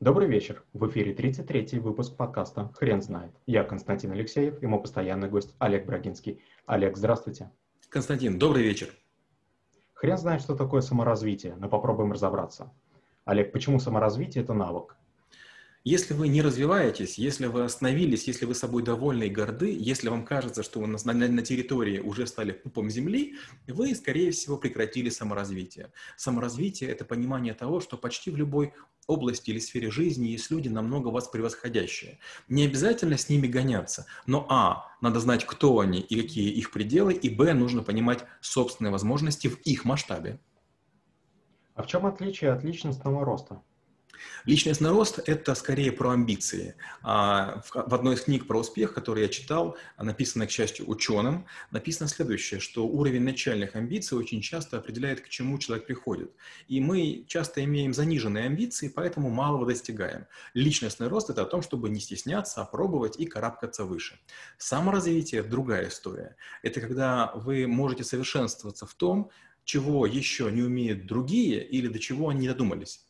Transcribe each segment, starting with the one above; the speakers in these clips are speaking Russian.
Добрый вечер. В эфире 33-й выпуск подкаста «Хрен знает». Я Константин Алексеев и мой постоянный гость Олег Брагинский. Олег, здравствуйте. Константин, добрый вечер. Хрен знает, что такое саморазвитие, но попробуем разобраться. Олег, почему саморазвитие – это навык? Если вы не развиваетесь, если вы остановились, если вы собой довольны и горды, если вам кажется, что вы на, на, на территории уже стали пупом земли, вы, скорее всего, прекратили саморазвитие. Саморазвитие – это понимание того, что почти в любой области или сфере жизни есть люди, намного вас превосходящие. Не обязательно с ними гоняться, но а, надо знать, кто они и какие их пределы, и б, нужно понимать собственные возможности в их масштабе. А в чем отличие от личностного роста? Личностный рост – это скорее про амбиции. А, в одной из книг про успех, которую я читал, написанной, к счастью, ученым, написано следующее, что уровень начальных амбиций очень часто определяет, к чему человек приходит. И мы часто имеем заниженные амбиции, поэтому малого достигаем. Личностный рост – это о том, чтобы не стесняться, а пробовать и карабкаться выше. Саморазвитие – другая история. Это когда вы можете совершенствоваться в том, чего еще не умеют другие или до чего они не додумались.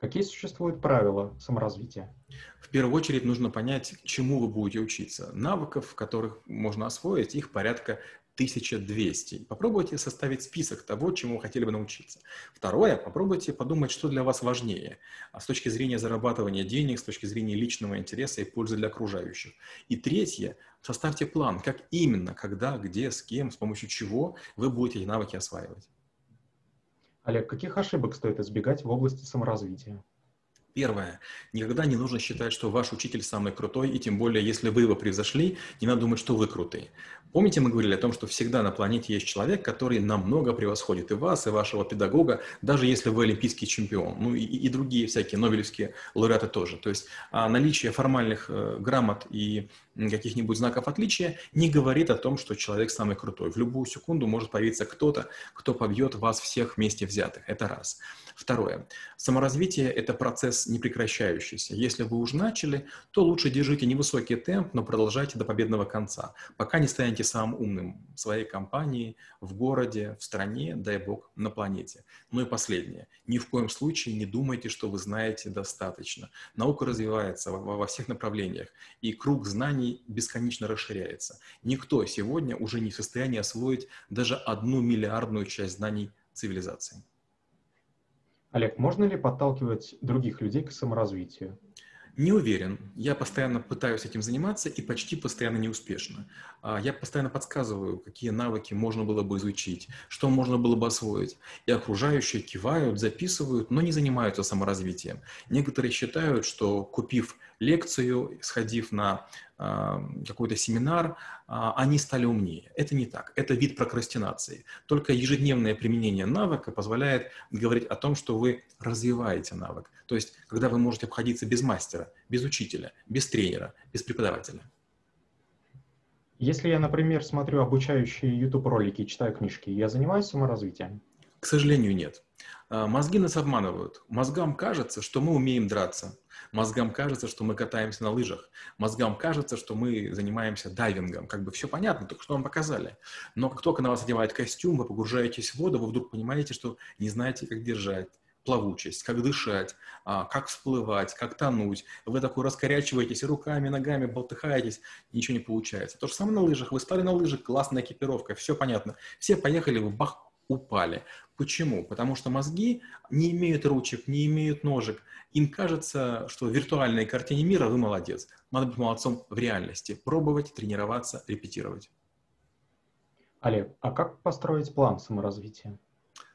Какие существуют правила саморазвития? В первую очередь нужно понять, чему вы будете учиться. Навыков, которых можно освоить, их порядка 1200. Попробуйте составить список того, чему вы хотели бы научиться. Второе, попробуйте подумать, что для вас важнее а с точки зрения зарабатывания денег, с точки зрения личного интереса и пользы для окружающих. И третье, составьте план, как именно, когда, где, с кем, с помощью чего вы будете эти навыки осваивать. Олег, каких ошибок стоит избегать в области саморазвития? Первое. Никогда не нужно считать, что ваш учитель самый крутой, и тем более, если вы его превзошли, не надо думать, что вы крутые. Помните, мы говорили о том, что всегда на планете есть человек, который намного превосходит и вас, и вашего педагога, даже если вы олимпийский чемпион. Ну и, и другие всякие нобелевские лауреаты тоже. То есть а наличие формальных э, грамот и каких-нибудь знаков отличия не говорит о том, что человек самый крутой. В любую секунду может появиться кто-то, кто побьет вас всех вместе взятых. Это раз. Второе. Саморазвитие – это процесс непрекращающийся. Если вы уже начали, то лучше держите невысокий темп, но продолжайте до победного конца, пока не станете самым умным в своей компании, в городе, в стране, дай бог, на планете. Ну и последнее. Ни в коем случае не думайте, что вы знаете достаточно. Наука развивается во, всех направлениях, и круг знаний бесконечно расширяется. Никто сегодня уже не в состоянии освоить даже одну миллиардную часть знаний цивилизации. Олег, можно ли подталкивать других людей к саморазвитию? Не уверен. Я постоянно пытаюсь этим заниматься и почти постоянно неуспешно. А, я постоянно подсказываю, какие навыки можно было бы изучить, что можно было бы освоить. И окружающие кивают, записывают, но не занимаются саморазвитием. Некоторые считают, что купив лекцию, сходив на какой-то семинар, э, они стали умнее. Это не так. Это вид прокрастинации. Только ежедневное применение навыка позволяет говорить о том, что вы развиваете навык. То есть, когда вы можете обходиться без мастера, без учителя, без тренера, без преподавателя. Если я, например, смотрю обучающие YouTube-ролики читаю книжки, я занимаюсь саморазвитием? К сожалению, нет. А, мозги нас обманывают. Мозгам кажется, что мы умеем драться. Мозгам кажется, что мы катаемся на лыжах. Мозгам кажется, что мы занимаемся дайвингом. Как бы все понятно, только что вам показали. Но как только на вас одевают костюм, вы погружаетесь в воду, вы вдруг понимаете, что не знаете, как держать плавучесть, как дышать, а, как всплывать, как тонуть. Вы такой раскорячиваетесь руками, ногами, болтыхаетесь, ничего не получается. То же самое на лыжах. Вы стали на лыжах, классная экипировка, все понятно. Все поехали, вы бах, упали. Почему? Потому что мозги не имеют ручек, не имеют ножек. Им кажется, что в виртуальной картине мира вы молодец. Надо быть молодцом в реальности. Пробовать, тренироваться, репетировать. Олег, а как построить план саморазвития?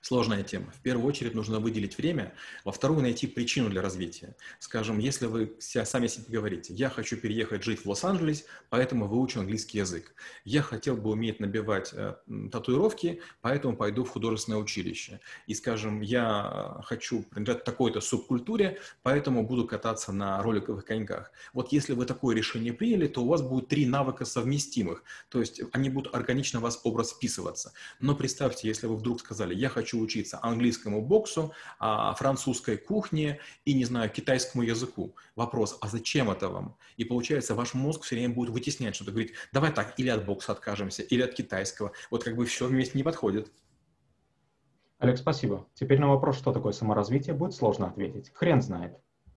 Сложная тема. В первую очередь нужно выделить время, во вторую найти причину для развития. Скажем, если вы сами себе говорите, я хочу переехать жить в Лос-Анджелес, поэтому выучу английский язык. Я хотел бы уметь набивать э, татуировки, поэтому пойду в художественное училище. И, скажем, я хочу принадлежать такой-то субкультуре, поэтому буду кататься на роликовых коньках. Вот если вы такое решение приняли, то у вас будет три навыка совместимых. То есть они будут органично в вас образ вписываться. Но представьте, если вы вдруг сказали, я хочу хочу учиться английскому боксу, а, французской кухне и, не знаю, китайскому языку. Вопрос, а зачем это вам? И получается, ваш мозг все время будет вытеснять что-то, говорить, давай так, или от бокса откажемся, или от китайского. Вот как бы все вместе не подходит. Олег, спасибо. Теперь на вопрос, что такое саморазвитие, будет сложно ответить. Хрен знает.